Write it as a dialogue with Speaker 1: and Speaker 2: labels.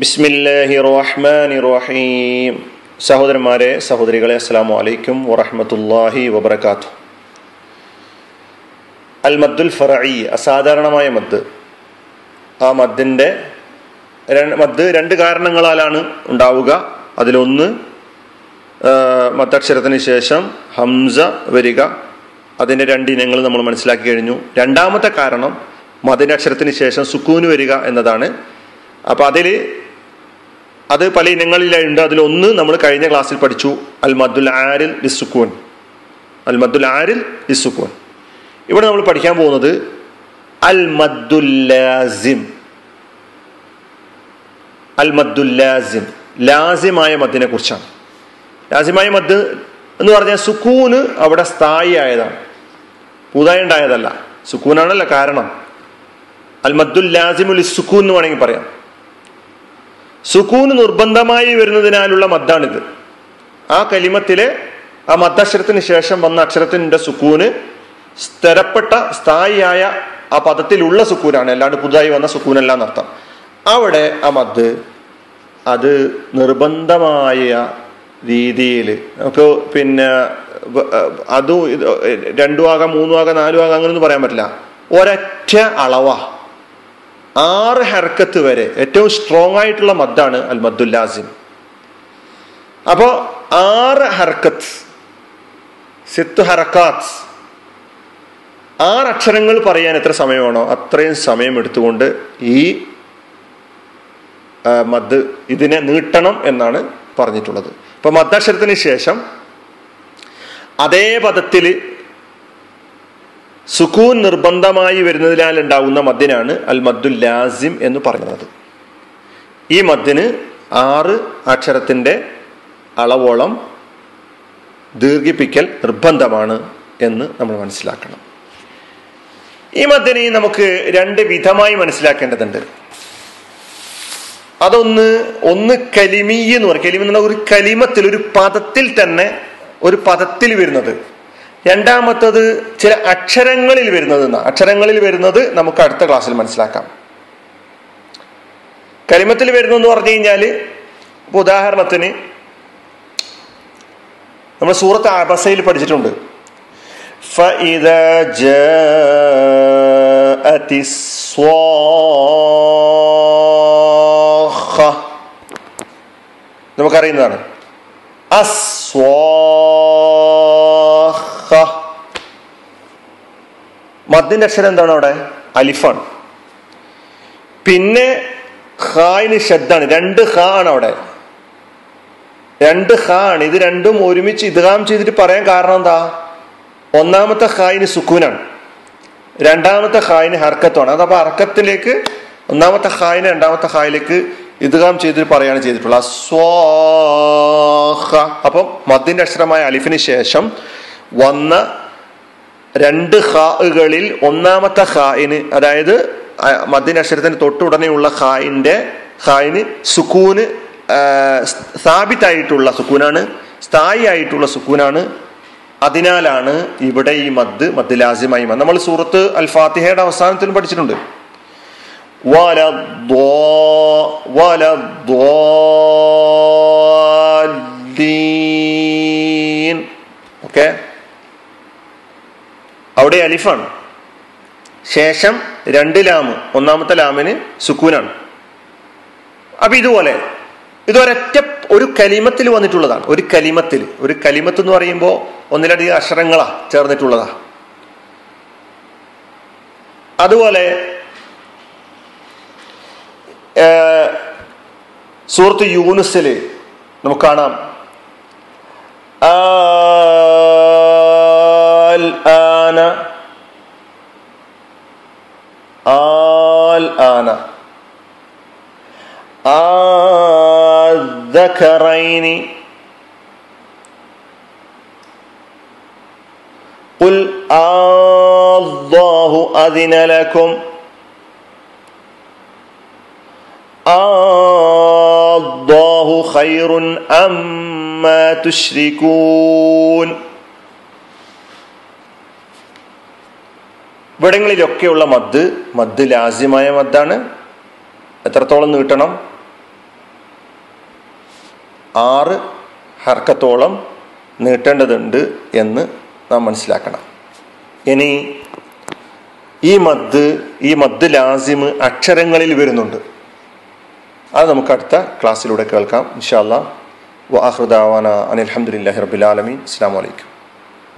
Speaker 1: ബിസ്മില്ലാഹി റഹീം സഹോദരന്മാരെ സഹോദരികളെ അസ്സാം വലൈക്കും വറഹമത്തല്ലാഹി വബർക്കാത്തു അൽ മദ്ദുൽ ഫറഈ അസാധാരണമായ മദ്. ആ മദ്ദിന്റെ മദ് രണ്ട് കാരണങ്ങളാലാണ് ഉണ്ടാവുക. അതിലൊന്ന് മത്തക്ഷരത്തിന് ശേഷം ഹംസ വരിക. അതിന്റെ രണ്ട് ഇനങ്ങൾ നമ്മൾ മനസ്സിലാക്കി കഴിഞ്ഞു. രണ്ടാമത്തെ കാരണം മദിന്റെ അക്ഷരത്തിന് ശേഷം സുക്കൂന് വരിക എന്നതാണ്. അപ്പം അതിൽ അത് പല ഇനങ്ങളിലുണ്ട് അതിലൊന്ന് നമ്മൾ കഴിഞ്ഞ ക്ലാസ്സിൽ പഠിച്ചു. അൽ മദ്ദുൽ ആരിൽ ലിസുക്കൂൻ അൽ മദ്ദുൽ ആരിൽ ലിസുക്കൂൻ ഇവിടെ നമ്മൾ പഠിക്കാൻ പോകുന്നത് അൽ മദ്ദുല്ലാസിം അൽ മദ്ദുല്ലാസിം ലാസിമായ മദ്ദിനെ കുറിച്ചാണ്. ലാസിമായ മദ് എന്ന് പറഞ്ഞാൽ സുക്കൂന് അവിടെ സ്ഥായി ആയതാണ് പുതുതായി ഉണ്ടായതല്ല സുക്കൂനാണല്ലോ കാരണം. അൽ മദ്ദുൽ ലാസിമുൽ സുക്കൂൻ എന്ന് വേണമെങ്കിൽ പറയാം. സുക്കൂന് നിർബന്ധമായി വരുന്നതിനാലുള്ള മദ്ദാണിത്. ആ കലിമത്തിലെ ആ മദ്ദക്ഷരത്തിന് ശേഷം വന്ന അക്ഷരത്തിന്റെ സുക്കൂന് സ്ഥിരപ്പെട്ട സ്ഥായിയായ ആ പദത്തിലുള്ള സുക്കൂനാണ്. അല്ലാണ്ട് പുതുതായി വന്ന സുക്കൂനല്ല എന്നർത്ഥം. അവിടെ ആ മദ് അത് നിർബന്ധമായ രീതിയിൽ നമുക്ക് പിന്നെ അതും രണ്ടും ആകാം മൂന്നും ആകാം നാലും ആകാം അങ്ങനെയൊന്നും പറയാൻ പറ്റില്ല. ഒരൊറ്റ അളവാ. ആറ് ഹർക്കത്ത് വരെ ഏറ്റവും സ്ട്രോങ് ആയിട്ടുള്ള മദ്ദാണ് അൽ മദ്ദുല്ലാസിം അപ്പോ ആറ് ഹർക്കത്ത് സിത്ത് ഹറക്കാത്ത് ആറ് അക്ഷരങ്ങൾ പറയാൻ എത്ര സമയമാണോ അത്രയും സമയം എടുത്തുകൊണ്ട് ഈ മദ് ഇതിനെ നീട്ടണം എന്നാണ് പറഞ്ഞിട്ടുള്ളത്. ഇപ്പൊ മദ്ദക്ഷരത്തിന് ശേഷം അതേ പദത്തിൽ സുക്കൂൻ നിർബന്ധമായി വരുന്നതിനാൽ ഉണ്ടാകുന്ന മദ്ദിനാണ് അൽ മദ്ദുൽ ലാസിം എന്ന് പറയുന്നത്. ഈ മദ്ദിന് ആറ് അക്ഷരത്തിന്റെ അളവോളം ദീർഘിപ്പിക്കൽ നിർബന്ധമാണ് എന്ന് നമ്മൾ മനസ്സിലാക്കണം. ഈ മദ്ദിനെ നമുക്ക് രണ്ട് വിധമായി മനസ്സിലാക്കേണ്ടതുണ്ട്. അതൊന്ന് ഒന്ന് കലിമി എന്ന് പറയും. കലിമി പറഞ്ഞാൽ ഒരു കലിമത്തിൽ ഒരു പദത്തിൽ തന്നെ ഒരു പദത്തിൽ വരുന്നത്. രണ്ടാമത്തത് ചില അക്ഷരങ്ങളിൽ വരുന്നത് അക്ഷരങ്ങളിൽ വരുന്നത് നമുക്ക് അടുത്ത ക്ലാസ്സിൽ മനസ്സിലാക്കാം കലിമത്തിൽ വരുന്നു പറഞ്ഞു കഴിഞ്ഞാല് ഇപ്പൊ ഉദാഹരണത്തിന് നമ്മൾ സൂറത്ത് അബസയിൽ പഠിച്ചിട്ടുണ്ട് فإذا جاءت الصاخة നമുക്കറിയുന്നതാണ് അസ്വാഹ മദ്ദിന്റെ അക്ഷരം എന്താണ് അവിടെ? അലിഫാണ്. പിന്നെ ഹായിന് ഷദ്ദാണ്. രണ്ട് ഹാ ആണ് അവിടെ. രണ്ട് ഹാ ആണ്. ഇത് രണ്ടും ഒരുമിച്ച് ഇദ്ഗാം ചെയ്തിട്ട് പറയാൻ കാരണം എന്താ? ഒന്നാമത്തെ ഹായിന് സുക്കൂനാണ്. രണ്ടാമത്തെ ഹായിന് ഹർക്കത്താണ്. അതപ്പോ ഹർക്കത്തിലേക്ക് ഒന്നാമത്തെ ഹായിന് രണ്ടാമത്തെ ഹായിലേക്ക് ഇദ്ഗാം ചെയ്തിട്ട് പറയാണ് ചെയ്തിട്ടുള്ളത്. സ്വാഹ അപ്പം മദ്ദിന്റെ അക്ഷരമായ അലിഫിന് ശേഷം വന്ന രണ്ട് ഹാകളിൽ ഒന്നാമത്തെ ഹായിന് അതായത് മദ്യനക്ഷരത്തിന് തൊട്ടുടനെയുള്ള ഹായിന്റെ ഹായിന് സുക്കൂന് സ്ഥാപിതായിട്ടുള്ള സുക്കൂനാണ് സ്ഥായി ആയിട്ടുള്ള സുക്കൂനാണ്. അതിനാലാണ് ഇവിടെ ഈ മദ് മദ് ലാസിമായി നമ്മൾ സൂറത്ത് അൽ ഫാത്തിഹയുടെ അവസാനത്തിലും പഠിച്ചിട്ടുണ്ട് ഓക്കെ? അവിടെ അലിഫാണ്. ശേഷം രണ്ട് ലാമ്. ഒന്നാമത്തെ ലാമിന് സുക്കൂനാണ്. അപ്പൊ ഇതുപോലെ ഇതൊരൊറ്റ ഒരു കലിമത്തിൽ വന്നിട്ടുള്ളതാണ്. ഒരു കലിമത്തിൽ. ഒരു കലിമത്ത് എന്ന് പറയുമ്പോൾ ഒന്നിലധികം അക്ഷരങ്ങളാ ചേർന്നിട്ടുള്ളതാ. അതുപോലെ സൂറത്ത് യൂനുസിൽ നമുക്ക് കാണാം. ആന الآن الآن الذكرين قل الله أذن لكم الله خير أما تشركون ഇവിടങ്ങളിലൊക്കെയുള്ള മദ് മദ് ലാസ്യമായ മദ്ദാണ്. എത്രത്തോളം നീട്ടണം? ആറ് ഹർക്കത്തോളം നീട്ടേണ്ടതുണ്ട് എന്ന് നാം മനസ്സിലാക്കണം. ഇനി ഈ മദ് ഈ മദ് ലാസിമ് അക്ഷരങ്ങളിൽ വരുന്നുണ്ട്. അത് നമുക്ക് അടുത്ത ക്ലാസ്സിലൂടെ കേൾക്കാം. ഇൻഷാല്ലാ വാഹൃദാവാന അനിൽഹമുല്ലാഹി റബുലാലമീൻ അസ്സാം വലൈക്കും